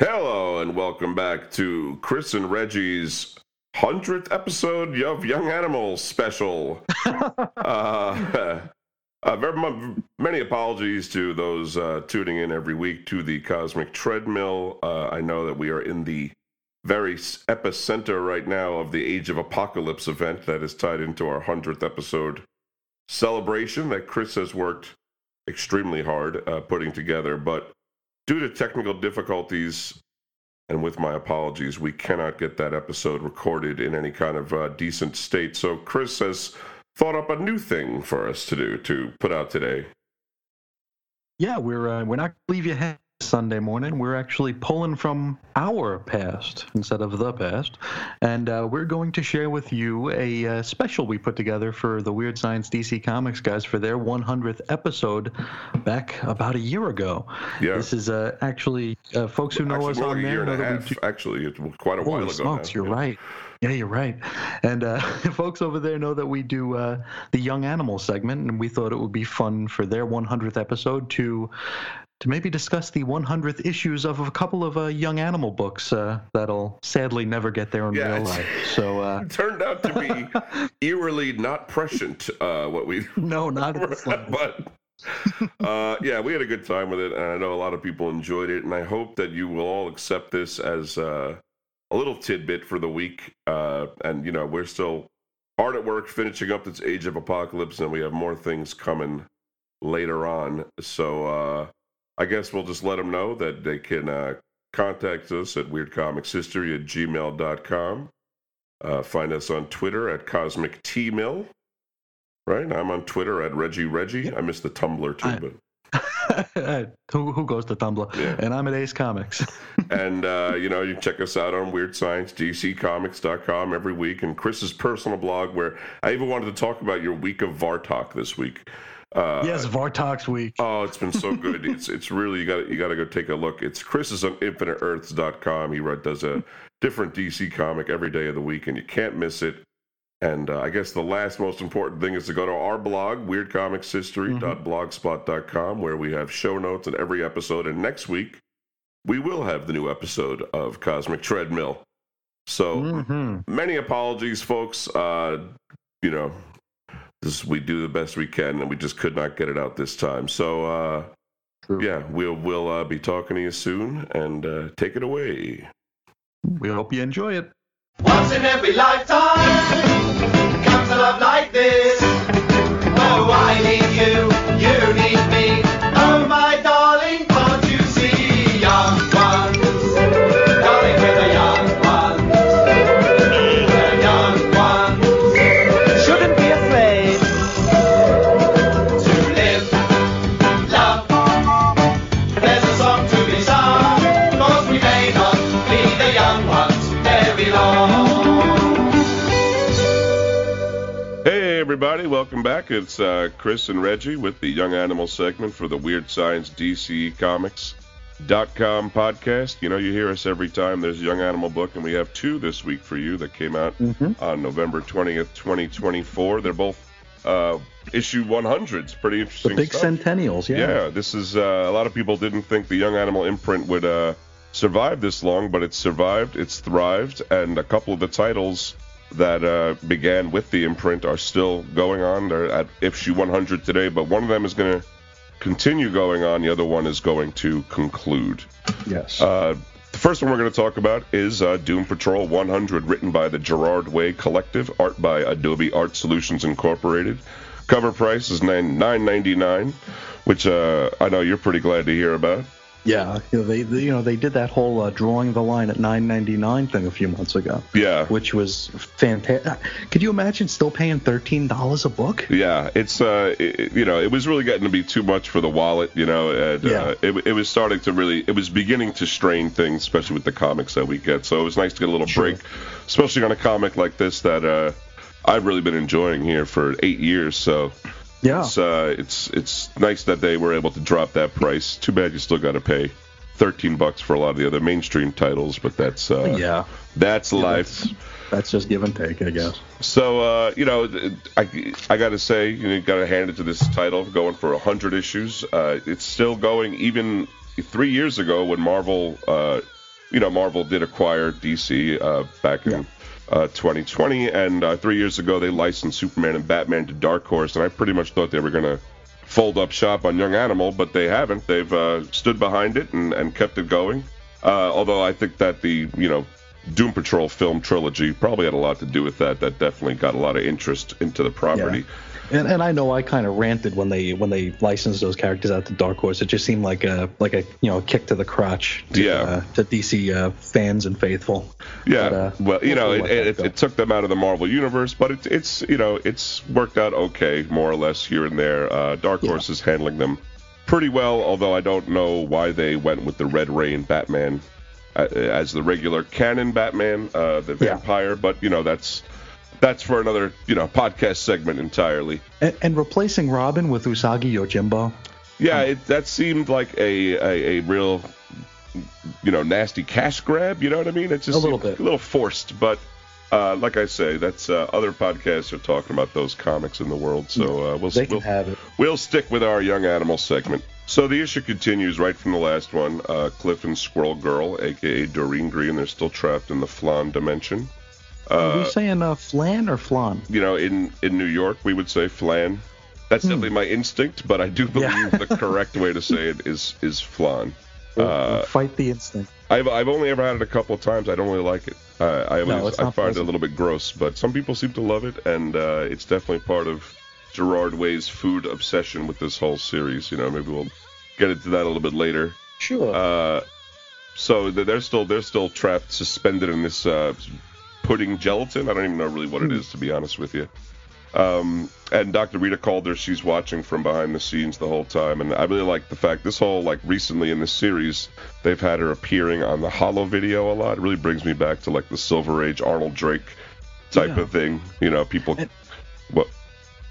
Hello and welcome back to Chris and Reggie's hundredth episode of Young Animals special. uh, uh, very many apologies to those uh, tuning in every week to the Cosmic Treadmill. Uh, I know that we are in the very epicenter right now of the Age of Apocalypse event that is tied into our hundredth episode celebration that Chris has worked extremely hard uh, putting together, but due to technical difficulties, and with my apologies, we cannot get that episode recorded in any kind of uh, decent state. So Chris has thought up a new thing for us to do to put out today. Yeah, we're uh, we're not leave you Sunday morning. We're actually pulling from our past instead of the past. And uh, we're going to share with you a uh, special we put together for the Weird Science DC Comics guys for their 100th episode back about a year ago. Yeah. This is uh, actually, uh, folks who know actually, us on there know that do... Actually, it's quite a while ago. Smokes, you're right. Yeah, you're right. And uh, folks over there know that we do uh, the Young Animal segment, and we thought it would be fun for their 100th episode to to maybe discuss the 100th issues of a couple of uh, young animal books uh, that'll sadly never get there in yeah, real life. So uh, turned out to be eerily not prescient. Uh, what we no, not but. uh, yeah, we had a good time with it, and I know a lot of people enjoyed it. And I hope that you will all accept this as uh, a little tidbit for the week. Uh, and you know, we're still hard at work finishing up this Age of Apocalypse, and we have more things coming later on. So uh, I guess we'll just let them know that they can uh, contact us at weirdcomicshistory at gmail.com. Uh, find us on Twitter at Cosmic T Mill. Right? I'm on Twitter at Reggie Reggie. I missed the Tumblr too, I, but. who, who goes to Tumblr? Yeah. And I'm at Ace Comics. and, uh, you know, you can check us out on Weird Science, DCComics.com every week, and Chris's personal blog, where I even wanted to talk about your week of Vartox this week. Uh, yes, Vartox's week. Oh, it's been so good. it's it's really you got you got to go take a look. It's Chris is on InfiniteEarths.com. He does a different DC comic every day of the week, and you can't miss it. And uh, I guess the last most important thing is to go to our blog, weirdcomicshistory.blogspot.com, where we have show notes on every episode. And next week, we will have the new episode of Cosmic Treadmill. So mm-hmm. many apologies, folks. Uh, you know, this, we do the best we can, and we just could not get it out this time. So, uh, yeah, we'll we'll uh, be talking to you soon, and uh, take it away. We hope you enjoy it. Once in every lifetime comes a love like this. Oh, I need you, everybody. Welcome back. It's uh, Chris and Reggie with the Young Animal segment for the Weird Science DC Comics. Dot com podcast. You know, you hear us every time there's a young animal book, and we have two this week for you that came out mm-hmm. on November 20th, 2024. They're both uh, issue 100s. Pretty interesting. The big stuff. centennials, yeah. Yeah, this is uh, a lot of people didn't think the young animal imprint would uh, survive this long, but it's survived, it's thrived, and a couple of the titles that uh, began with the imprint are still going on. They're at issue 100 today, but one of them is going to continue going on. The other one is going to conclude. Yes. Uh, the first one we're going to talk about is uh, Doom Patrol 100, written by the Gerard Way Collective, art by Adobe Art Solutions Incorporated. Cover price is nine nine ninety nine, which uh, I know you're pretty glad to hear about. Yeah, you know, they, they, you know they did that whole uh, drawing the line at 9.99 thing a few months ago. Yeah, which was fantastic. Could you imagine still paying thirteen dollars a book? Yeah, it's uh, it, you know, it was really getting to be too much for the wallet. You know, and uh, yeah. uh, it, it was starting to really, it was beginning to strain things, especially with the comics that we get. So it was nice to get a little sure. break, especially on a comic like this that uh, I've really been enjoying here for eight years. So yeah, it's uh, it's it's nice that they were able to drop that price. Too bad you still got to pay thirteen bucks for a lot of the other mainstream titles, but that's uh, yeah, that's yeah, life. That's, that's, just give and take, I guess. So uh, you know, I I got to say, you, know, you got to hand it to this title, going for hundred issues. Uh, it's still going, even three years ago when Marvel uh, you know, Marvel did acquire DC uh, back in uh, 2020, and uh, three years ago they licensed Superman and Batman to Dark Horse, and I pretty much thought they were gonna fold up shop on Young Animal, but they haven't. They've uh, stood behind it and, and kept it going. Uh, although I think that the you know Doom Patrol film trilogy probably had a lot to do with that. That definitely got a lot of interest into the property. And, and I know I kind of ranted when they when they licensed those characters out to Dark Horse. It just seemed like a like a you know a kick to the crotch to, Yeah. uh, to DC uh, fans and faithful. Yeah, But, uh, well, you know, it, it, it took them out of the Marvel universe, but it's it's you know it's worked out okay, more or less here and there. Uh, Dark Yeah. Horse is handling them pretty well, although I don't know why they went with the Red Rain Batman uh, as the regular canon Batman, uh, the Yeah. vampire. But you know that's that's for another you know podcast segment entirely. And, and replacing Robin with Usagi Yojimbo. Yeah, it, that seemed like a, a, a real, you know, nasty cash grab. You know what I mean? It's just A little bit. a little forced. But uh, like I say, that's uh, other podcasts are talking about those comics in the world. So uh, we'll They can we'll, have it. we'll stick with our young animal segment. So the issue continues right from the last one. Uh, Cliff and Squirrel Girl, aka Doreen Green, they're still trapped in the Flan dimension. Are we saying uh, flan or flan? You know, in in New York, we would say flan. That's definitely my instinct, but I do believe. Yeah. the correct way to say it is is flan. Uh, fight the instinct. I've I've only ever had it a couple of times. I don't really like it. Uh, I always it's I find it a little bit gross, but some people seem to love it, and uh, it's definitely part of Gerard Way's food obsession with this whole series. You know, maybe we'll get into that a little bit later. Sure. Uh, so they're still they're still trapped, suspended in this uh, pudding gelatin. I don't even know really what it is, to be honest with you. Um, and Dr. Rita Calder, she's watching from behind the scenes the whole time, and I really like the fact this whole like recently in this series they've had her appearing on the Hollow video a lot. It really brings me back to like the Silver Age Arnold Drake type Yeah. of thing. You know, people. And- what?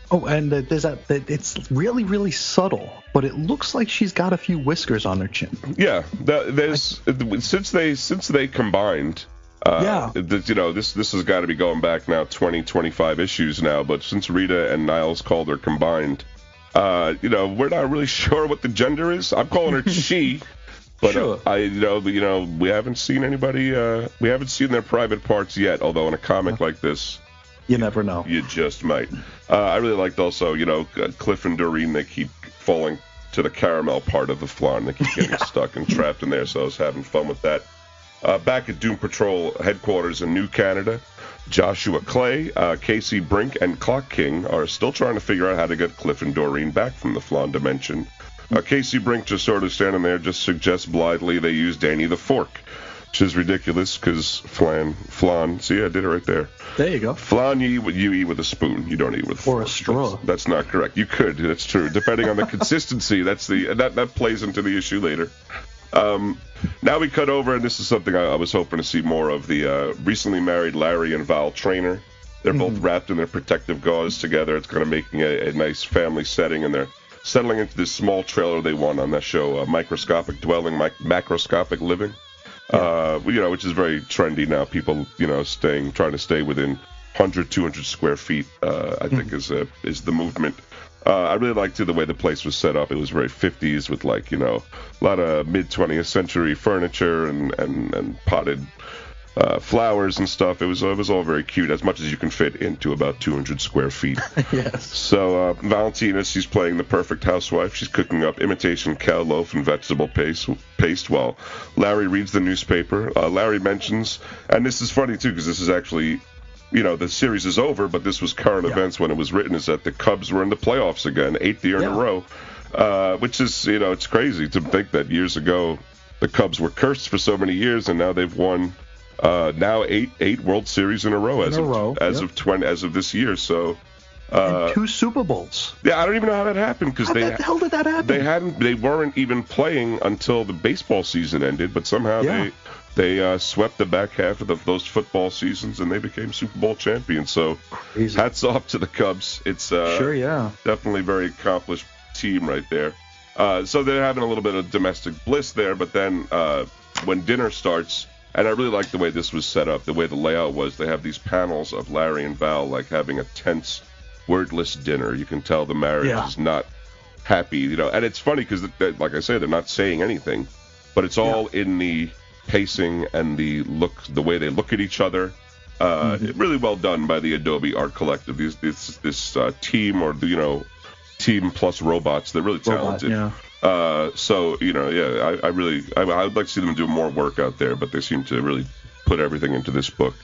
oh, and uh, there's that. It's really, really subtle, but it looks like she's got a few whiskers on her chin. Yeah, that, there's since they since they combined. Uh, Yeah. th- you know this this has got to be going back now 20 25 issues now but since Rita and Niles Calder combined uh you know we're not really sure what the gender is I'm calling her she but uh, I you know you know we haven't seen anybody uh we haven't seen their private parts yet although in a comic like this You never know. you just might. Uh, I really liked also, you know, uh, Cliff and Doreen. They keep falling to the caramel part of the flan. They keep getting stuck and trapped in there. So I was having fun with that. Uh, back at Doom Patrol headquarters in New Canada, Joshua Clay, uh, Casey Brink, and Clock King are still trying to figure out how to get Cliff and Doreen back from the flan dimension. Uh, Casey Brink just sort of standing there, just suggests blithely they use Danny the Fork, which is ridiculous because flan, flan. See, I did it right there. There you go. Flan you eat, with- you eat with a spoon. You don't eat with Or a fork. straw. That's, that's not correct. You could. That's true. Depending on the consistency, that's the that that plays into the issue later. Um, now we cut over, and this is something I, I was hoping to see more of. The uh, recently married Larry and Val Trainor. They're both wrapped in their protective gauze together. It's kind of making a, a nice family setting, and they're settling into this small trailer they won on that show, uh, Microscopic Dwelling, mic- Macroscopic Living uh, you know, which is very trendy now. People, you know, staying, trying to stay within 100, 200 square feet. Uh, I think is uh, is the movement. Uh, I really liked the way the place was set up. It was very 50s with like, you know, a lot of mid 20th century furniture and and and potted uh, flowers and stuff. It was it was all very cute, as much as you can fit into about 200 square feet. yes. So uh, Valentina, she's playing the perfect housewife. She's cooking up imitation cow loaf and vegetable paste, paste while Larry reads the newspaper. Uh, Larry mentions, and this is funny too, because this is actually, you know, the series is over, but this was current Yeah. events when it was written, is that the Cubs were in the playoffs again, eighth year in a row, uh, which is, you know, it's crazy to think that years ago the Cubs were cursed for so many years, and now they've won. Uh, now eight eight World Series in a row as a of row, as yep. of twenty as of this year. So uh, two Super Bowls. yeah, I don't even know how that happened because they the hell did that happen? they hadn't they weren't even playing until the baseball season ended, but somehow Yeah. they they uh, swept the back half of the, those football seasons and they became Super Bowl champions. So Crazy. hats off to the Cubs. It's uh, sure, yeah. definitely very accomplished team right there. Uh, so they're having a little bit of domestic bliss there, but then uh, when dinner starts, and I really like the way this was set up, the way the layout was. They have these panels of Larry and Val like having a tense, wordless dinner. You can tell the marriage Yeah. is not happy, you know. And it's funny because, like I say, they're not saying anything, but it's all in the pacing and the look, the way they look at each other. Uh, Really well done by the Adobe Art Collective. These, this this uh, team, or you know, team plus robots. They're really Robot, talented. yeah. Uh, so you know, yeah, I, I really, I, I would like to see them do more work out there, but they seem to really put everything into this book.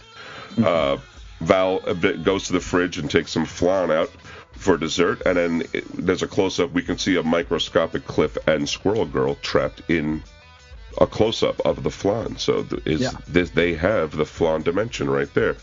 Uh, Val bit goes to the fridge and takes some flan out for dessert, and then it, there's a close up. We can see a microscopic Cliff and Squirrel Girl trapped in a close up of the flan. So th- is Yeah. this they have the flan dimension right there.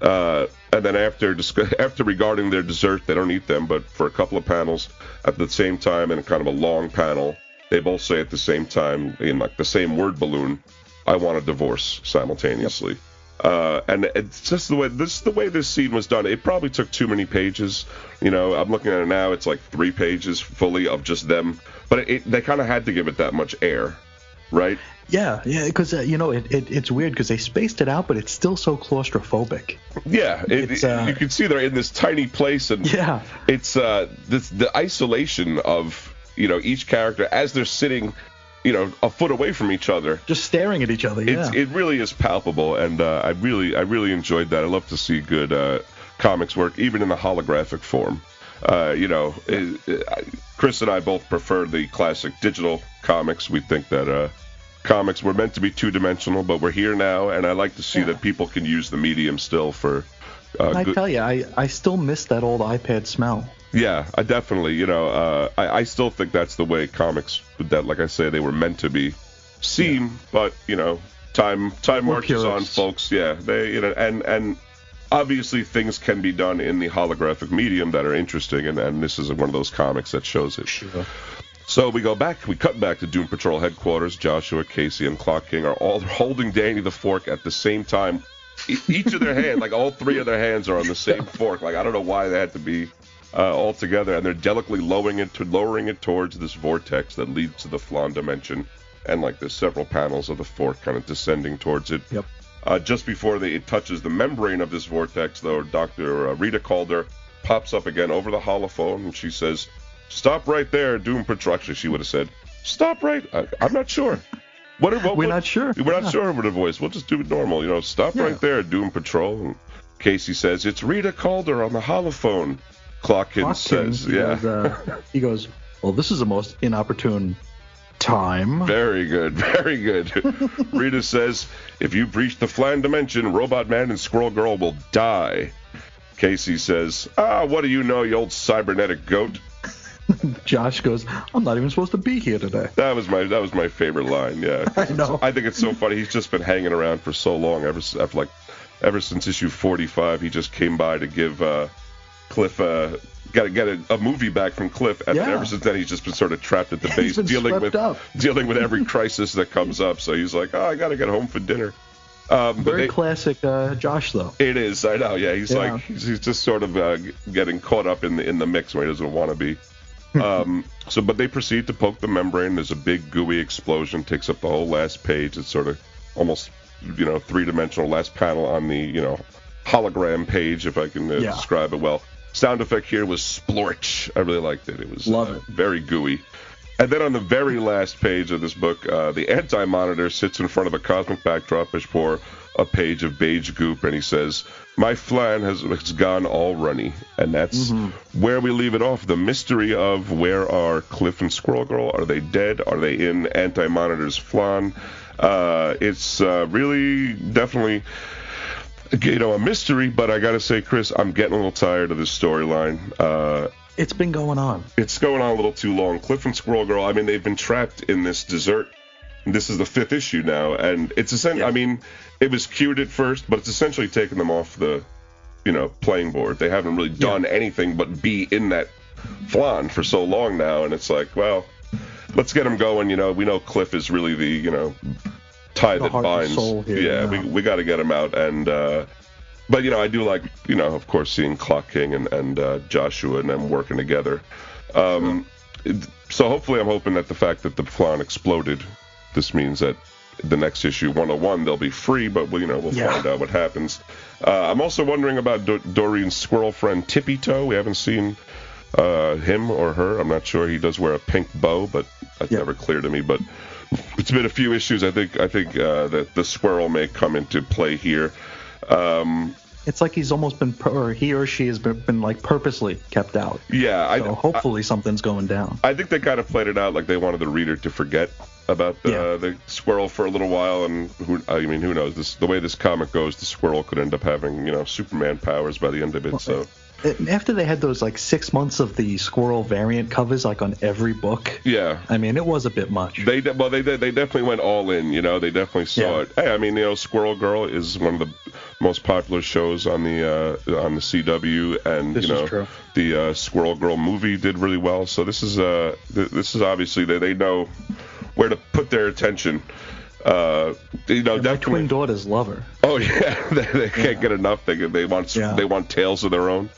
Uh, and then after after regarding their dessert, they don't eat them, but for a couple of panels at the same time in kind of a long panel, they both say at the same time in like the same word balloon, "I want a divorce" simultaneously. Uh, and it's just the way this the way this scene was done. It probably took too many pages. You know, I'm looking at it now. It's like three pages fully of just them. But it, they kind of had to give it that much air, right? Yeah, yeah, because uh, you know it, it it's weird because they spaced it out, but it's still so claustrophobic. Yeah, it, It's, uh, you can see they're in this tiny place, and Yeah. it's uh, this, the isolation of you know each character as they're sitting, you know, a foot away from each other. Just staring at each other. Yeah. It's, it really is palpable, and uh, I really I really enjoyed that. I love to see good uh, comics work, even in the holographic form. Uh, you know, it, it- Chris and I both prefer the classic digital comics. We think that uh, comics were meant to be two dimensional, but we're here now, and I like to see Yeah. that people can use the medium still for. Uh, I good, tell you, I, I still miss that old iPad smell. yeah, I definitely, you know, uh, I, I still think that's the way comics, that, like I say, they were meant to be seen. But you know, time time We're marches on, folks. Yeah, they, you know, and and obviously things can be done in the holographic medium that are interesting, and, and this is one of those comics that shows it. Sure. So we go back, we cut back to Doom Patrol headquarters. Joshua, Casey, and Clock King are all holding Danny the fork at the same time. E- each of their hand, like all three of their hands, are on the same fork. Like I don't know why they had to be uh, all together, and they're delicately lowering it to lowering it towards this vortex that leads to the flan dimension. And like there's several panels of the fork kind of descending towards it. Yep. Uh, just before they, it touches the membrane of this vortex, though, Dr. Uh, Rita Calder pops up again over the holophone and she says, Stop right there, Doom Patrol. Actually, she would have said, Stop right. I, I'm not sure. What, what, We're not sure. We're not sure with the voice. We'll just do it normal. You know, stop Yeah. right there, Doom Patrol. And Casey says, It's Rita Calder on the holophone. Clock King says, Yeah. Goes, uh, he goes, well, this is the most inopportune time. Very good, very good. Rita says, if you breach the flan dimension, Robot Man and Squirrel Girl will die. Casey says, ah, what do you know, you old cybernetic goat? Josh goes, I'm not even supposed to be here today. That was my that was my favorite line. Yeah, I know. I think it's so funny. He's just been hanging around for so long. Ever after like ever since issue 45, he just came by to give uh, Cliff uh, got to get a, a movie back from Cliff. And Yeah. ever since then, he's just been sort of trapped at the He's base, dealing with up. dealing with every crisis that comes up. So he's like, oh, I got to get home for dinner. Um, Very they- classic uh, Josh, though. it is. I know. Yeah, he's Yeah. like he's, he's just sort of uh, getting caught up in the in the mix where he doesn't want to be. um, so, but they proceed to poke the membrane. There's a big gooey explosion, takes up the whole last page. It's sort of almost you know three dimensional last panel on the you know hologram page, if I can uh, Yeah. describe it well. Sound effect here was splorch. I really liked it. It was Love uh, it. very gooey. And then on the very last page of this book, uh, the anti-monitor sits in front of a cosmic backdrop before a page of beige goop, and he says, "My flan has, has gone all runny," and that's where we leave it off. The mystery of where are Cliff and Squirrel Girl? Are they dead? Are they in anti-monitor's flan? Uh, it's uh, really definitely you know a mystery, but I gotta say, Chris, I'm getting a little tired of this storyline. Uh, It's been going on. it's going on a little too long. Cliff and Squirrel Girl, I mean, they've been trapped in this dessert. This is the fifth issue now, and it's essentially, I mean, it was cured at first, but it's essentially taken them off the, you know, playing board. They haven't really done anything but be in that flan for so long now, and it's like, well, let's get them going. You know, we know Cliff is really the, you know, tie The that binds. here, yeah, yeah. we we got to get him out, and uh, but you know, I do like, you know, of course, seeing Clock King and and uh, Joshua and them working together. Um, it- so hopefully, I'm hoping that the fact that the flan exploded, this means that the next issue 101 they'll be free, but we'll, you know we'll Yeah. find out what happens. Uh, I'm also wondering about Do- Doreen's squirrel friend Tippy Toe. We haven't seen uh, him or her. I'm not sure. He does wear a pink bow, but that's Yeah. never clear to me. But it's been a few issues. I think I think uh, that the squirrel may come into play here. Um, It's like he's almost been, or he or she has been, been like purposely kept out. yeah, I, So hopefully something's going down. I think they kind of played it out like they wanted the reader to forget about the Yeah. the squirrel for a little while, and who I mean, who knows? This the way this comic goes, the squirrel could end up having you know Superman powers by the end of it. So It- After they had those like six months of the squirrel variant covers like on every book, yeah, I mean, it was a bit much. They de- well, they did. They definitely went all in. You know, they definitely saw Yeah. it. Hey, I mean, you know, Squirrel Girl is one of the most popular shows on the uh, on the CW, and This you know, the uh, Squirrel Girl movie did really well. So this is uh, th- this is obviously they they know where to put their attention. Uh, you know, my twin daughters love her. Oh yeah, they, they can't get enough. They they want Yeah. they want tales of their own.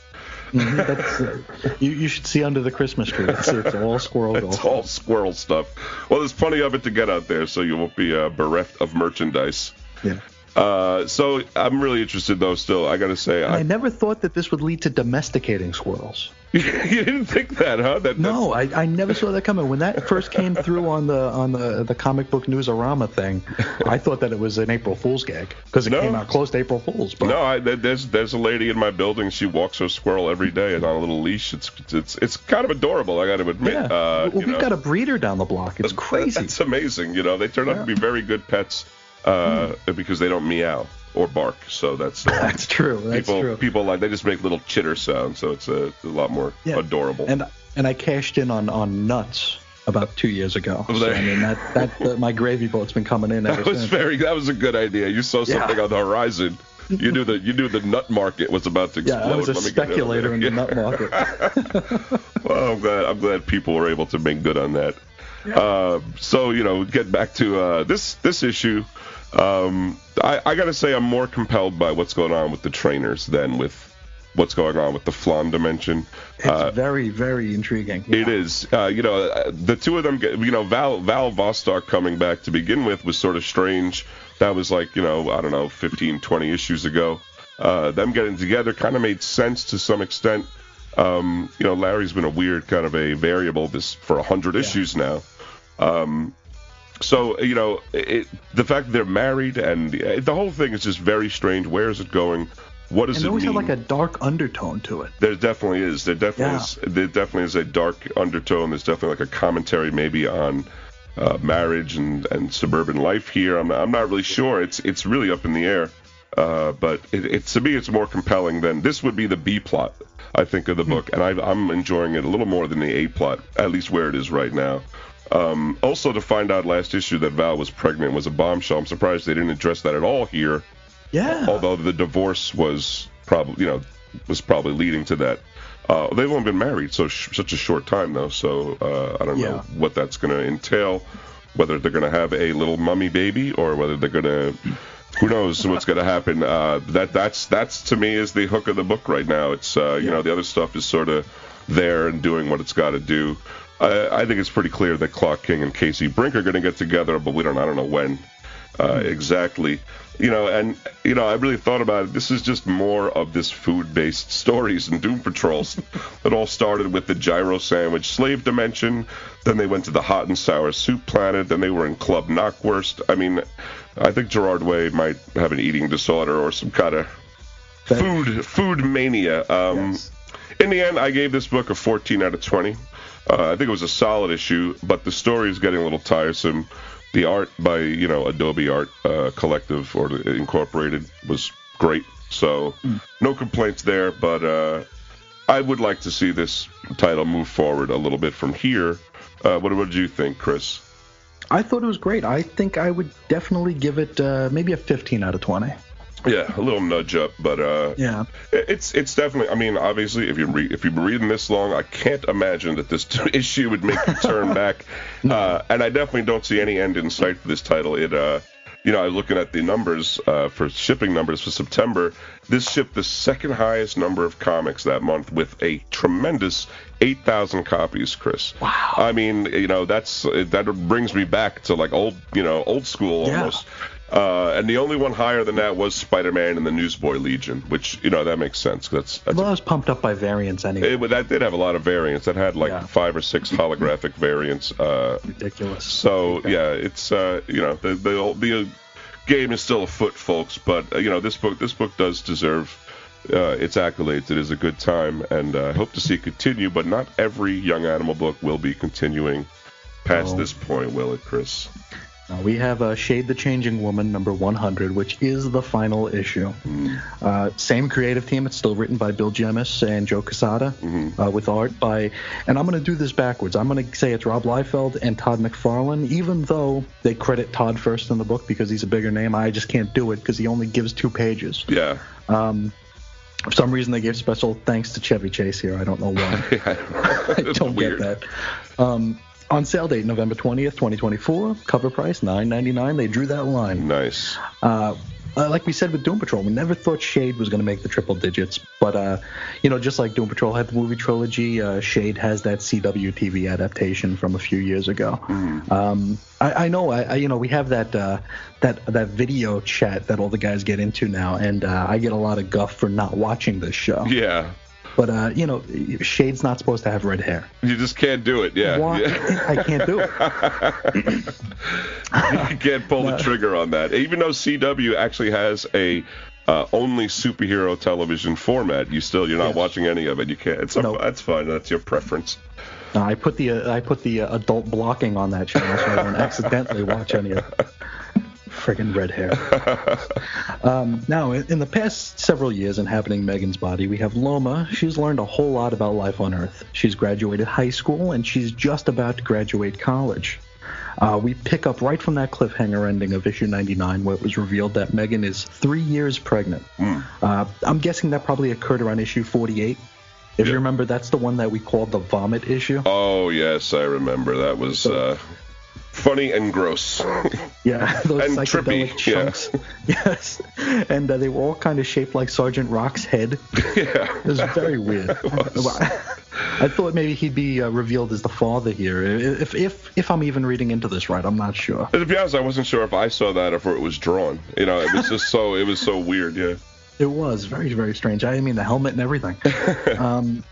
Uh, you, you should see under the Christmas tree. It's, it's all squirrel. It's all squirrel stuff. Well, there's plenty of it to get out there, so you won't be uh, bereft of merchandise. Yeah. Uh, so I'm really interested though. Still, I gotta say, I I, never thought that this would lead to domesticating squirrels. you didn't think that, huh? That, No, I, I never saw that coming. When that first came through on the on the the comic book newsarama thing, I thought that it was an April Fool's gag because it No. came out close to April Fool's. But No, I, there's there's a lady in my building. She walks her squirrel every day and on a little leash. It's it's it's kind of adorable. I got to admit. yeah, Uh, well, we've know. got a breeder down the block. It's crazy. That's amazing. You know, they turn out to be very good pets uh, because they don't meow or bark. So that's uh, That's true. That's people true. people like they just make little chitter sounds. So it's a, a lot more Yeah. adorable. And and I cashed in on on nuts about two years ago. Oh, So, I mean that that, that my gravy boat's been coming in that was since. very. That was a good idea. You saw Yeah. something on the horizon. You knew that you knew the nut market was about to explode. yeah, I was a Let me get over speculator in the nut market. Well, I'm glad. I'm glad people were able to make good on that. Uh, so you know, get back to uh, this this issue. Um, I, I got to say, I'm more compelled by what's going on with the Trainors than with what's going on with the Flan dimension. It's Uh, very very intriguing. it is, uh, you know, uh, the two of them. You know, Val Val Vostok coming back to begin with was sort of strange. That was like, you know, I don't know, 15, 20 issues ago. Uh, them getting together kind of made sense to some extent. Um, you know, Larry's been a weird kind of a variable this for a hundred issues now. Um, so you know, it, the fact that they're married and uh, the whole thing is just very strange. Where is it going? What does And it always mean? had like a dark undertone to it. There definitely is. There definitely Yeah. is. There definitely is a dark undertone. There's definitely like a commentary maybe on uh, marriage and, and suburban life here. I'm not, I'm not really sure. It's it's really up in the air. Uh, but it, it to me it's more compelling than this would be the B plot I think of the book, and I, I'm enjoying it a little more than the A plot, at least where it is right now. Um, also, to find out last issue that Val was pregnant was a bombshell. I'm surprised they didn't address that at all here Yeah. although the divorce was probably you know was probably leading to that. Uh, they've only been married so sh- such a short time though, so uh, I don't know Yeah. what that's going to entail. Whether they're going to have a little mummy baby or whether they're going to, who knows what's going to happen. Uh, that that's that's to me is the hook of the book right now. It's uh, you know the other stuff is sort of there and doing what it's got to do. I, I think it's pretty clear that Clock King and Casey Brink are going to get together, but we don't I don't know when uh, exactly. You know, and you know, I really thought about it. This is just more of this food-based stories and Doom Patrols. it all started with the gyro sandwich slave dimension. Then they went to the hot and sour soup planet. Then they were in Club Knockwurst. I mean, I think Gerard Way might have an eating disorder or some kind of food food mania. Um, Yes. In the end, I gave this book a 14 out of 20. Uh, I think it was a solid issue, but the story is getting a little tiresome. The art by you know Adobe Art uh, Collective or Incorporated was great, so no complaints there. But uh, I would like to see this title move forward a little bit from here. Uh, what, what did you think, Chris? I thought it was great. I think I would definitely give it uh, maybe a 15 out of 20. Yeah, a little nudge up, but uh, Yeah. It's it's definitely. I mean, obviously, if you re, if you've been reading this long, I can't imagine that this issue would make you turn back. Uh, and I definitely don't see any end in sight for this title. It, uh, you know, I was looking at the numbers uh, for shipping numbers for September. This shipped the second highest number of comics that month with a tremendous 8,000 copies, Chris. Wow. I mean, you know, that's that brings me back to like old, you know, old school Yeah. almost. Uh, and the only one higher than that was Spider-Man and the Newsboy Legion, which you know that makes sense. That's that's Well, I was pumped up by variants anyway. it, that did have a lot of variants. That had like Yeah. five or six holographic variants. Uh, Ridiculous. so yeah, it's uh, you know the the the uh, game is still afoot, folks. But uh, you know this book this book does deserve uh, its accolades. It is a good time, and uh, I hope to see it continue. But not every young animal book will be continuing past No. this point, will it, Chris? Now, we have uh, Shade the Changing Woman, number 100, which is the final issue. Uh, same creative team. It's still written by Bill Jemas and Joe Quesada, uh, with art by, and I'm going to do this backwards. I'm going to say it's Rob Liefeld and Todd McFarlane, even though they credit Todd first in the book because he's a bigger name. I just can't do it because he only gives two pages. Yeah. Um, for some reason, they gave special thanks to Chevy Chase here. I don't know why. I It's don't get that. Um, on sale date November 20th, 2024. Cover price 9.99. They drew that line. Nice. Uh, uh, like we said with Doom Patrol, we never thought Shade was going to make the triple digits, but uh, you know, just like Doom Patrol had the movie trilogy, uh, Shade has that CW TV adaptation from a few years ago. Um, I, I know, I, I you know, we have that uh, that that video chat that all the guys get into now, and uh, I get a lot of guff for not watching this show. Yeah. But uh, you know, Shade's not supposed to have red hair. You just can't do it. Yeah. Why? yeah. I can't do it. you can't pull the trigger on that. Even though CW actually has a uh, only superhero television format, you still you're not Yes. watching any of it. You can't. It's Nope. that's fine. That's your preference. Uh, I put the uh, I put the uh, adult blocking on that channel so I don't accidentally watch any of friggin' red hair. Um, now, in the past several years inhabiting Megan's body, we have Loma. She's learned a whole lot about life on Earth. She's graduated high school and she's just about to graduate college. Uh, we pick up right from that cliffhanger ending of issue 99 where it was revealed that Megan is three years pregnant. Uh, I'm guessing that probably occurred around issue 48. If Yeah. you remember, that's the one that we called the vomit issue. Oh yes, I remember. That was uh, funny and gross. Yeah, those And psychedelic trippy, yeah. chunks. Yes, and uh, they were all kind of shaped like Sergeant Rock's head. yeah. It was very weird. I thought maybe he'd be uh, revealed as the father here. If if if I'm even reading into this right, I'm not sure. To be honest, I wasn't sure if I saw that or if it was drawn. You know, it was just so it was so weird. Yeah. It was very very strange. I mean the helmet and everything. um,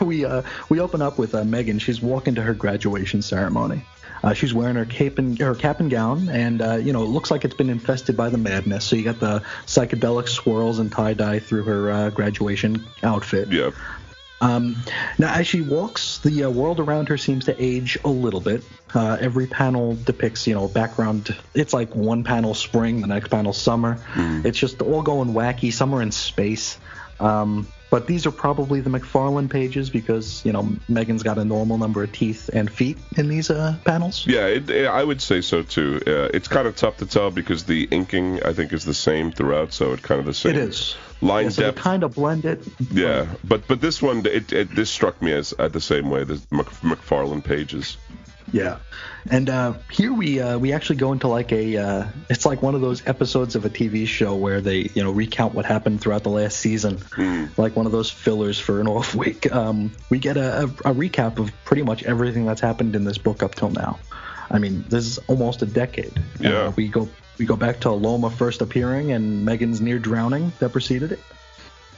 we uh, we open up with uh, Megan. She's walking to her graduation ceremony. Uh, she's wearing her cape and her cap and gown, and uh, you know it looks like it's been infested by the madness. So you got the psychedelic swirls and tie dye through her uh, graduation outfit. Yeah. Um, now, as she walks, the uh, world around her seems to age a little bit. Uh, every panel depicts, you know, background. It's like one panel spring, the next panel summer. It's just all going wacky. Some are in space. Um, but these are probably the McFarlane pages because, you know, Megan's got a normal number of teeth and feet in these uh, panels. Yeah, it, it- I would say so too. Uh, it's kind of tough to tell because the inking, I think, is the same throughout, so it's kind of the same. It is. Line Yeah, so depth. kind of blend it. Yeah, but but this one, it, it this struck me as uh, the same way. The Mc, McFarlane pages. Yeah, and uh, here we uh, we actually go into like a uh, it's like one of those episodes of a TV show where they you know recount what happened throughout the last season, like one of those fillers for an off week. Um, we get a, a, a recap of pretty much everything that's happened in this book up till now. I mean, this is almost a decade. Yeah. Uh, we go we go back to Loma first appearing and Megan's near drowning that preceded it.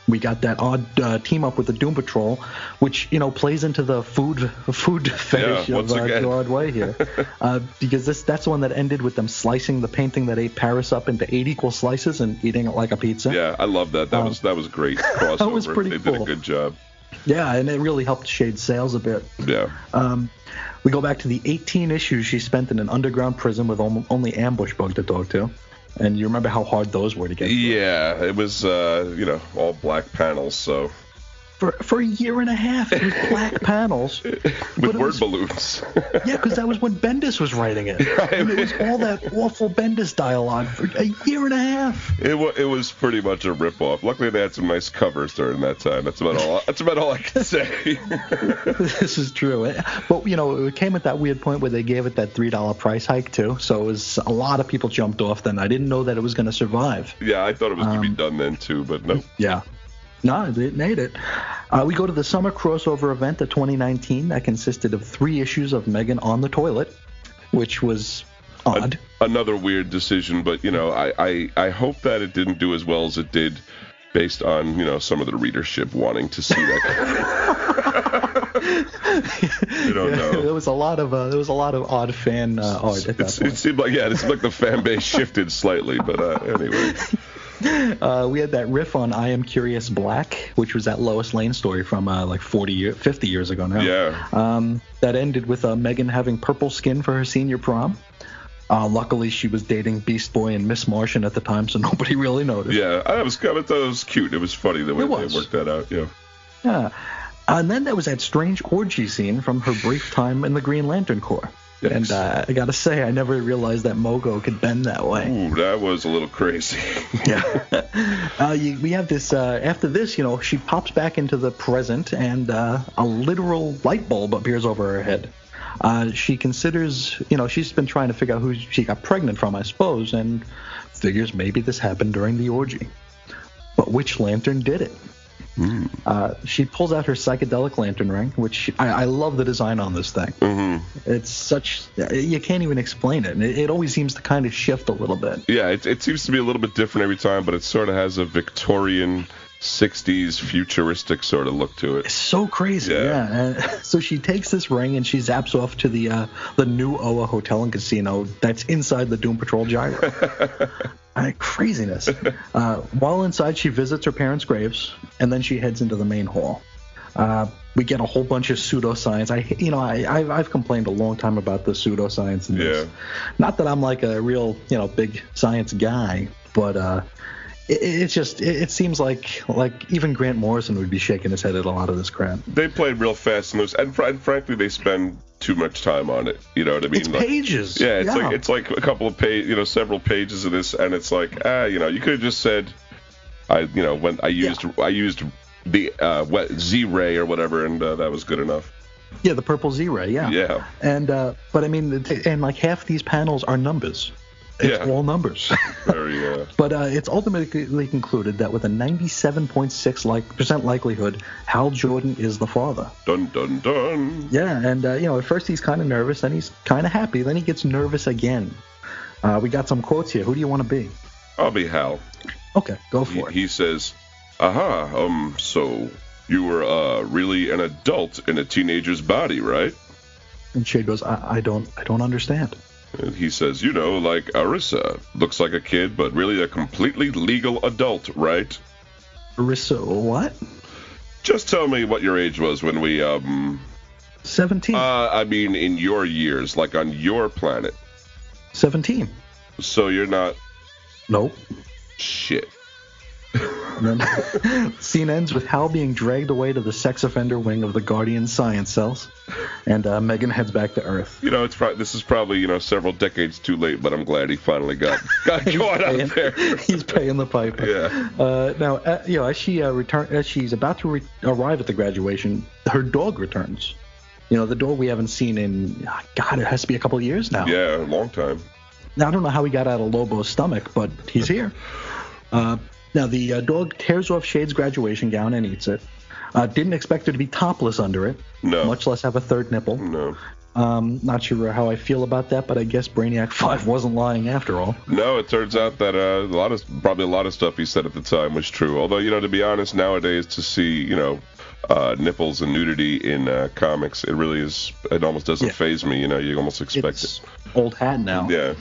We got that odd uh, team up with the Doom Patrol, which you know plays into the food food fetish once of uh, again. Gerard Way here, uh, because this that's the one that ended with them slicing the painting that ate Paris up into eight equal slices and eating it like a pizza. Yeah, I love that. That Um, was that was great crossover. that was pretty they did a good job. Yeah, and it really helped shade sales a bit. Yeah. Um, we go back to the 18 issues she spent in an underground prison with only Ambush Bug to talk to, and you remember how hard those were to get. through. Yeah, it was uh, you know all black panels, so For for a year and a half, it was black panels. with word was- balloons. Yeah, because that was when Bendis was writing it. And it was all that awful Bendis dialogue for a year and a half. it was it was pretty much a rip off. Luckily, they had some nice covers during that time. That's about all. That's about all I can say. this is true. But, you know, it came at that weird point where they gave it that $3 price hike, too. So it was a lot of people jumped off then. I didn't know that it was going to survive. yeah, I thought it was gonna be Um, done then too, but no. Yeah. No, it made it. Uh, we go to the summer crossover event of 2019 that consisted of three issues of Megan on the toilet, which was Odd. another weird decision, but you know, I, I I hope that it didn't do as well as it did, based on you know some of the readership wanting to see that. Don't Yeah, know. there was a lot of uh, there was a lot of odd fan uh, art at that It's, it seemed like yeah, it seemed like the fan base shifted slightly, but uh, anyway, Uh, we had that riff on "I Am Curious Black," which was that Lois Lane story from uh, like 40 year, 50 years ago now. yeah, Um, that ended with uh, Megan having purple skin for her senior prom. Uh, luckily, she was dating Beast Boy and Miss Martian at the time, so nobody really noticed. yeah, I was of thought it was cute. It was funny the way they worked that out. Yeah, Yeah. And then there was that strange orgy scene from her brief time in the Green Lantern Corps. Yes. And uh, I gotta say, I never realized that Mogo could bend that way. ooh, that was a little crazy. Yeah. uh, you, we have this. Uh, after this, you know, she pops back into the present, and uh, a literal light bulb appears over her head. Uh, she considers, you know, she's been trying to figure out who she got pregnant from, I suppose, and figures maybe this happened during the orgy. But which lantern did it? Uh, she pulls out her psychedelic lantern ring, which she, I, I love the design on this thing. hmm It's such you can't even explain it. And it, it always seems to kind of shift a little bit. Yeah, it, it seems to be a little bit different every time, but it sort of has a Victorian 60s futuristic sort of look to it. It's so crazy, Yeah. yeah. So she takes this ring and she zaps off to the uh, the new Oa Hotel and Casino that's inside the Doom Patrol gyro. Craziness. Uh, while inside, she visits her parents' graves and then she heads into the main hall. Uh, we get a whole bunch of pseudoscience. I, you know, I, I've, I've complained a long time about the pseudoscience in this. Yeah. Not that I'm like a real, you know, big science guy, but uh, it, it's just it, it seems like like even Grant Morrison would be shaking his head at a lot of this crap. They played real fast and loose, and, fr- and frankly, they spend too much time on it. You know what I mean? It's Like- pages. Yeah, it's like it's like a couple of page, you know, several pages of this, and it's like, ah, you know, you could have just said, I, you know, when I used I used the uh, what Z ray or whatever, and uh, that was good enough. yeah, the purple Z-ray. Yeah. Yeah. And uh, but I mean, and like half these panels are numbers. It's Yeah. all numbers. Very. Uh, but uh, it's ultimately concluded that with a 97.6 like percent likelihood, Hal Jordan is the father. dun dun dun. Yeah, and uh, you know, at first he's kind of nervous, then he's kind of happy, then he gets nervous again. Uh, we got some quotes here. Who do you want to be? I'll be Hal. Okay, go He, for it. he says, "Aha, um, so you were uh really an adult in a teenager's body, right?" And Shade goes, I, I don't, I don't understand. And he says, "You know, like Arisia, looks like a kid, but really a completely legal adult, right?" Marissa, what? Just tell me what your age was when we um 17. uh I mean in your years, like on your planet. 17. So you're not Nope. shit. And then scene ends with Hal being dragged away to the sex offender wing of the Guardian science cells, and uh, Megan heads back to Earth. You know, it's pro- this is probably, you know, several decades too late, but I'm glad he finally got got caught out there. he's paying the piper. Yeah. Uh, now, uh, you know, as she uh, return, as she's about to re- arrive at the graduation, her dog returns. You know, the dog we haven't seen in God, it has to be a couple of years now. Yeah, a long time. Now I don't know how he got out of Lobo's stomach, but he's here. Uh, now the uh, dog tears off Shade's graduation gown and eats it. Uh, didn't expect her to be topless under it, No. much less have a third nipple. No. Um, not sure how I feel about that, but I guess Brainiac Five wasn't lying after all. No, it turns out that uh, a lot of probably a lot of stuff he said at the time was true. Although you know, to be honest, nowadays to see you know uh, nipples and nudity in uh, comics, it really is. It almost doesn't Yeah. phase me. You know, you almost expect It's old hat now. Yeah.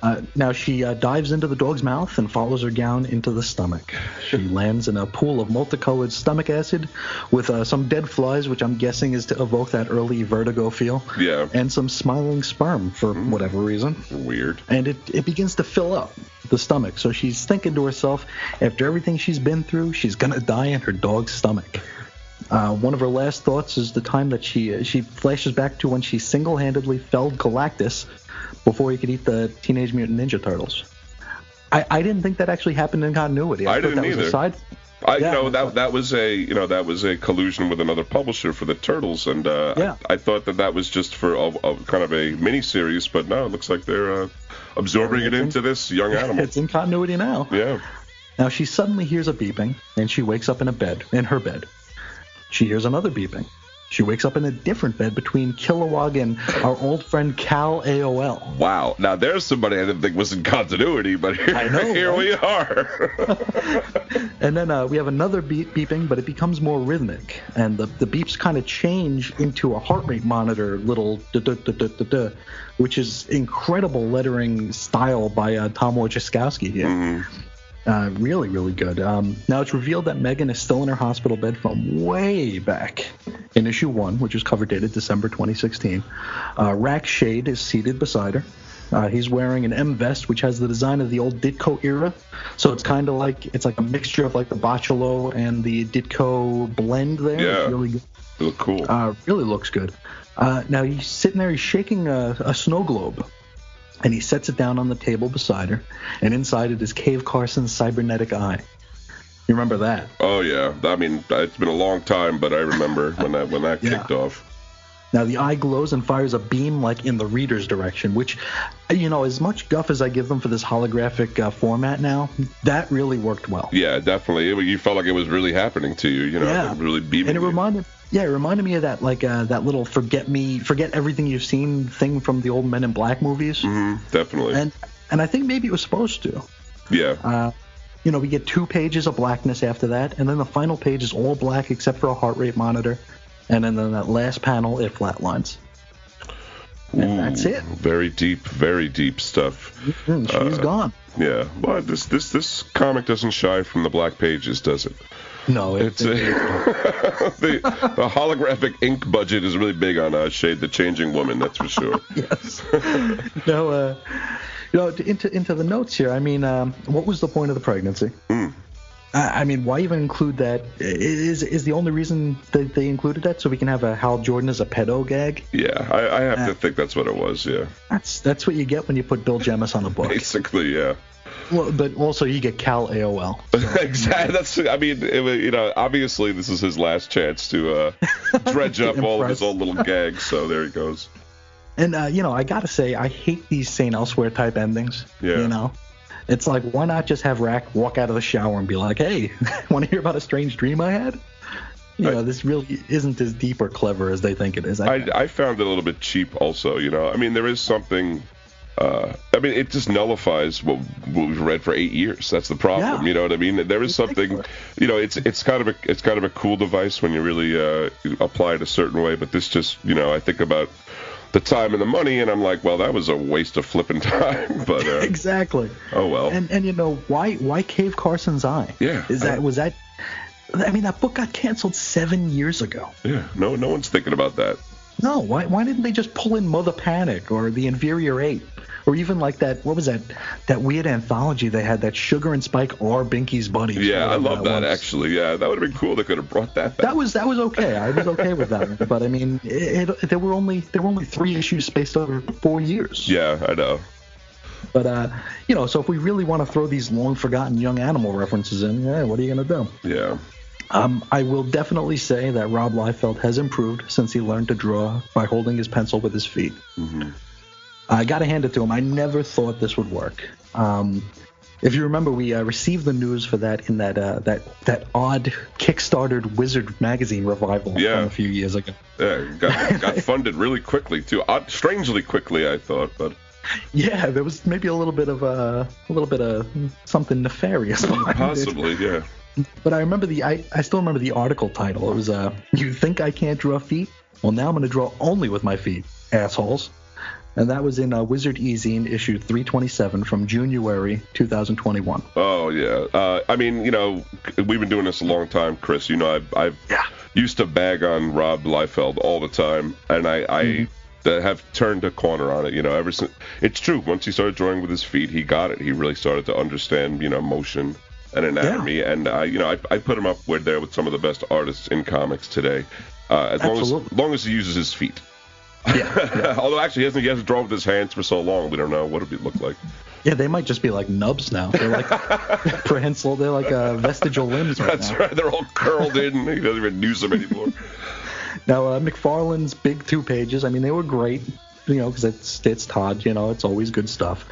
Uh, now she uh, dives into the dog's mouth and follows her gown into the stomach. She lands in a pool of multicolored stomach acid with uh, some dead flies, which I'm guessing is to evoke that early vertigo feel, Yeah. and some smiling sperm for whatever reason. Weird. And it, it begins to fill up the stomach. So she's thinking to herself, after everything she's been through, she's going to die in her dog's stomach. Uh, one of her last thoughts is the time that she she flashes back to when she single-handedly felled Galactus before he could eat the Teenage Mutant Ninja Turtles. I, I didn't think that actually happened in continuity. I thought didn't that was either. A side, I Yeah. know that that was a you know that was a collusion with another publisher for the Turtles, and uh, Yeah. I, I thought that that was just for a, a kind of a mini series, but no, it looks like they're uh, absorbing it into this young animal. it's in continuity now. yeah. Now she suddenly hears a beeping, and she wakes up in a bed, in her bed. She hears another beeping. She wakes up in a different bed between Kilowog and our old friend Cal AOL. Wow. Now there's somebody I didn't think was in continuity, but here, know, here right? we are. And then uh, we have another beep beeping, but it becomes more rhythmic, and the, the beeps kind of change into a heart rate monitor little duh, duh, duh, which is incredible lettering style by uh, Tom Wojciechowski here. Uh, really, really good. Um, now it's revealed that Megan is still in her hospital bed from way back in issue one, which is cover dated December 2016. Uh, Rac Shade is seated beside her. Uh, he's wearing an M vest, which has the design of the old Ditko era. So it's kind of like it's like a mixture of like the Bachalo and the Ditko blend there. Yeah. It's really good. Look cool. Uh, really looks good. Uh, now he's sitting there, he's shaking a, a snow globe, and he sets it down on the table beside her, and inside it is Cave Carson's cybernetic eye. You remember that? oh yeah. I mean, it's been a long time, but I remember when that when that Yeah. kicked off. Now the eye glows and fires a beam like in the reader's direction, which, you know, as much guff as I give them for this holographic uh, format now, that really worked well. Yeah, definitely. It- you felt like it was really happening to you. You know, Yeah. really beaming. And it you. reminded, yeah, it reminded me of that like uh, that little forget me, forget everything you've seen thing from the old Men in Black movies. Mhm, definitely. and and I think maybe it was supposed to. yeah. Uh, you know, we get two pages of blackness after that, and then the final page is all black except for a heart rate monitor, and then, then that last panel it flatlines. And that's Ooh, it. Very deep, very deep stuff. Mm, she's Uh, gone. Yeah. Well, this this this comic doesn't shy from the black pages, does it? No, it, It's uh, the the holographic ink budget is really big on uh, Shade the Changing Woman. That's for sure. yes. no, uh, you know, into into the notes here. I mean, um, what was the point of the pregnancy? Hmm. I, I mean, why even include that? Is Is the only reason that they included that so we can have a Hal Jordan as a pedo gag? Yeah, I, I have Uh, to think that's what it was. Yeah, That's that's what you get when you put Bill Jemas on the book. basically, yeah. Well, but also you get Cal AOL. exactly. That's. I mean, it, you know, obviously this is his last chance to uh, dredge up all of his old little gags. So there he goes. And uh, you know, I gotta say, I hate these Saint Elsewhere type endings. Yeah. You know, it's like why not just have Rac walk out of the shower and be like, "Hey, want to hear about a strange dream I had?" You I- know, this really isn't as deep or clever as they think it is. I, I found it a little bit cheap also you know i mean there is something uh, I mean, it just nullifies what, what we've read for eight years. That's the problem. Yeah. You know what I mean? There is something, you know, it's it's kind of a it's kind of a cool device when you really uh, apply it a certain way. But this just, you know, I think about the time and the money, and I'm like, well, that was a waste of flipping time. But uh, exactly. oh well. And and you know why why Cave Carson's eye? Yeah, Is that I- was that? I mean, that book got canceled seven years ago. yeah, no, no one's thinking about that. No, why why didn't they just pull in Mother Panic or the Inferior Eight? Or even like that, what was that? That weird anthology they had, that Sugar and Spike are Binky's buddies. Yeah, I love that was. actually. Yeah, that would have been cool. They could have brought that back. That was that was okay. I was okay with that. But I mean, it, it, there were only there were only three issues spaced over four years. yeah, I know. But uh, you know, so if we really want to throw these long forgotten young animal references in, yeah, what are you gonna do? Yeah. Um, I will definitely say that Rob Liefeld has improved since he learned to draw by holding his pencil with his feet. Mhm. I got to hand it to him. I never thought this would work. Um, if you remember, we uh, received the news for that in that uh, that that odd Kickstarted Wizard magazine revival Yeah. from a few years ago. Yeah, got, got funded really quickly too. Odd, strangely quickly, I thought, but Yeah, there was maybe a little bit of uh, a little bit of something nefarious behind it. possibly, yeah. But I remember the I, I still remember the article title. It was uh You think I can't draw feet? Well now I'm gonna draw only with my feet, assholes. And that was in uh, Wizard Ezine issue 327 from January 2021. Oh yeah. Uh, I mean, you know, we've been doing this a long time, Chris. You know, I've, I've Yeah. used to bag on Rob Liefeld all the time, and I, I uh, have turned a corner on it. You know, ever since it's true. Once he started drawing with his feet, he got it. He really started to understand, you know, motion and anatomy. And I, you know, I, I put him up with there with some of the best artists in comics today. Uh, as long as, long as he uses his feet. Yeah. Although actually, he hasn't, he hasn't drawn with his hands for so long. We don't know what it would look like. yeah, they might just be like nubs now. They're like prehensile. They're like uh, vestigial limbs right That's now. right. They're all curled in. He doesn't even use them anymore. Now, uh, McFarlane's big two pages, I mean, they were great, you know, because it's, it's Todd, you know, it's always good stuff.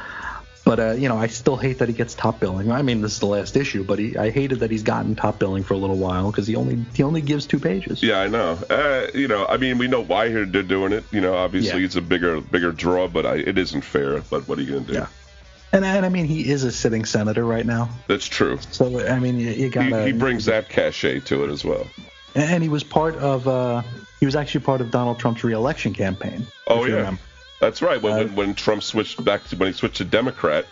But uh, you know, I still hate that he gets top billing. I mean, this is the last issue, but he, I hated that he's gotten top billing for a little while because he only he only gives two pages. Yeah, I know. Uh, you know, I mean, we know why they're doing it. You know, obviously Yeah. it's a bigger bigger draw, but I, it isn't fair. But what are you gonna do? Yeah. And, and I mean, he is a sitting senator right now, That's true. so I mean, you, you gotta. he brings that cachet to it as well. And he was part of. Uh, he was actually part of Donald Trump's reelection campaign. Oh yeah, remember. That's right. When, Uh, when when Trump switched back to when he switched to Democrat,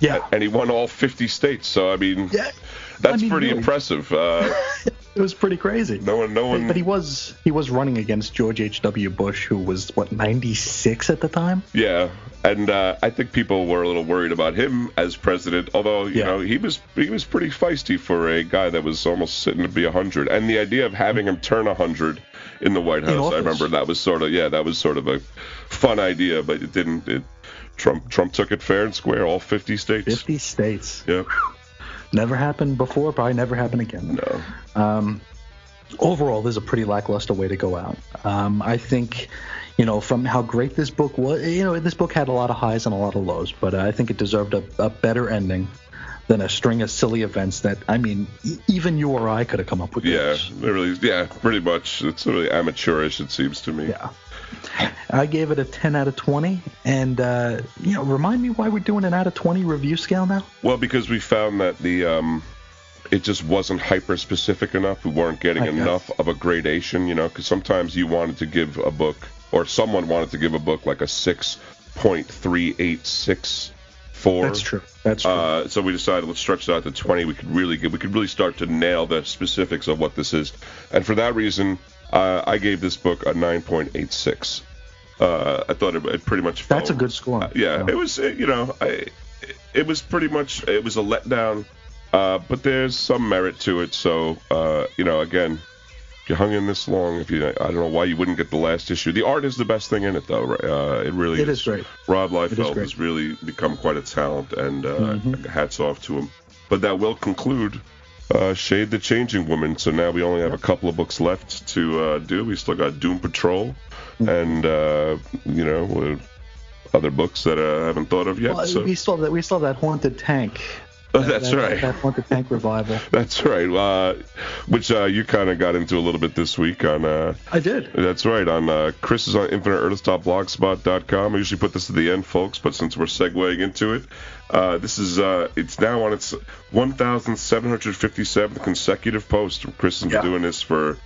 Yeah. and he won all 50 states. So I mean, Yeah. that's I mean, pretty really. impressive. Uh, It was pretty crazy. no one, no one. But he was he was running against George H.W. Bush, who was what 96 at the time. Yeah, and uh, I think people were a little worried about him as president. Although you Yeah. know he was he was pretty feisty for a guy that was almost sitting to be hundred. And the idea of having him turn hundred in the White House, I remember that was sort of yeah, that was sort of a fun idea, but it didn't. It, Trump Trump took it fair and square, all 50 states. 50 states. Yeah, Never happened before, probably never happen again. no. Um, overall, this is a pretty lackluster way to go out. Um, I think, you know, from how great this book was, you know, this book had a lot of highs and a lot of lows, but I think it deserved a, a better ending than a string of silly events that, I mean, e- even you or I could have come up with. Yeah, really, yeah, pretty much. It's really amateurish, it seems to me. Yeah. I gave it a 10 out of 20. And, uh, you know, remind me why we're doing an out of 20 review scale now? Well, because we found that the um, it just wasn't hyper specific enough. We weren't getting enough of a gradation, you know, because sometimes you wanted to give a book, or someone wanted to give a book like a six point three eight six four. That's true. That's true. Uh, so we decided let's stretch it out to 20. We could really get, we could really start to nail the specifics of what this is, and for that reason, uh, I gave this book a 9.86. Uh, I thought it, it pretty much. That's a good score. uh, yeah, it was. uh, You know, I, it was pretty much. It was a letdown, uh, but there's some merit to it. So, uh, you know, again, if you hung in this long, if you, I don't know why you wouldn't get the last issue. The art is the best thing in it, though. right? Uh, it really It is great. Rob is Liefeld has really become quite a talent, and uh, Mm-hmm. hats off to him. But that will conclude uh, Shade the Changing Woman. So now we only have a couple of books left to uh, do. We still got Doom Patrol, Mm-hmm. and uh, you know uh, other books that uh, I haven't thought of yet. Well, so we still have that. We still have that haunted tank. Oh, that's that, right. That haunted tank revival. That's right. Uh, which uh, you kind of got into a little bit this week on. Uh, I did. That's right. On uh, Chris is on infiniteeartist.blogspot.com. I usually put this at the end, folks, but since we're segueing into it, uh, this is uh, it's now on its 1,757th consecutive post. Chris has been Yeah. doing this for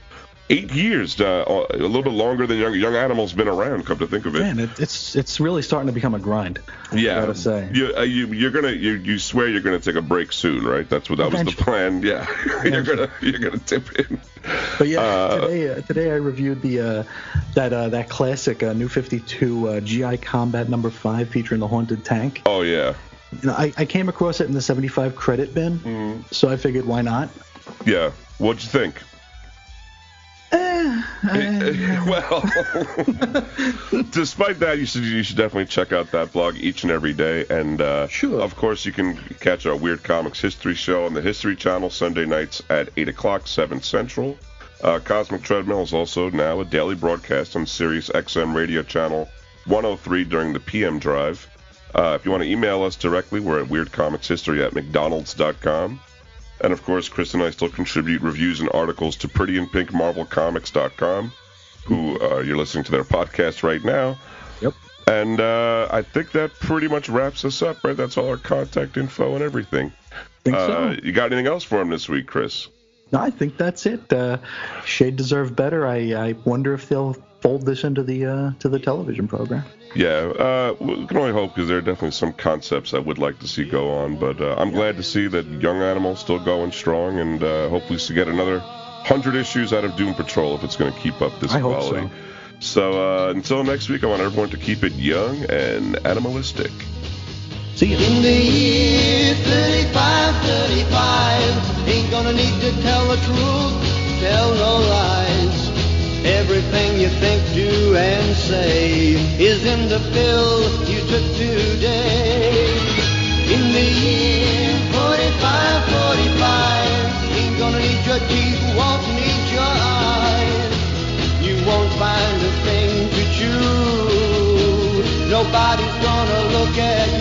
eight years, uh, a little bit longer than Young Young Animal's been around. Come to think of it, Man, it, it's it's really starting to become a grind. yeah. gotta say. You, uh, you you're gonna you, you swear you're gonna take a break soon, right? That's what that was the plan. Yeah, you're gonna you're gonna tip in. But yeah, Uh, today uh, today I reviewed the uh, that uh, that classic uh, New 52 uh, GI Combat number five featuring the haunted tank. Oh yeah, You know, I, I came across it in the 75 credit bin, Mm-hmm. so I figured why not. yeah. What'd you think? Well, despite that, you should you should definitely check out that blog each and every day. And uh, Sure. of course, you can catch our Weird Comics History Show on the History Channel Sunday nights at eight o'clock, seven central. Uh, Cosmic Treadmill is also now a daily broadcast on Sirius XM Radio Channel 103 during the PM drive. Uh, if you want to email us directly, we're at weirdcomicshistory at mcdonalds.com. And of course, Chris and I still contribute reviews and articles to prettyandpinkmarvelcomics.com, who uh, you're listening to their podcast right now. Yep. And uh, I think that pretty much wraps us up, right? That's all our contact info and everything. Think Uh, so. you got anything else for him this week, Chris? No, I think that's it. Uh, Shade deserved better. I, I wonder if they'll fold this into the uh, to the television program. Yeah, uh, we can only hope because there are definitely some concepts I would like to see go on. But uh, I'm glad to see that Young Animal's still going strong, and uh, hopefully to get another hundred issues out of Doom Patrol if it's going to keep up this I hope quality. So uh, until next week, I want everyone to keep it young and animalistic. See you. In the year 35, 35, ain't gonna need to tell the truth, tell no lies. Everything you think, do, and say is in the pill you took today. In the year 45, 45, ain't gonna need your teeth, won't need your eyes. You won't find a thing to chew. Nobody's gonna look at you.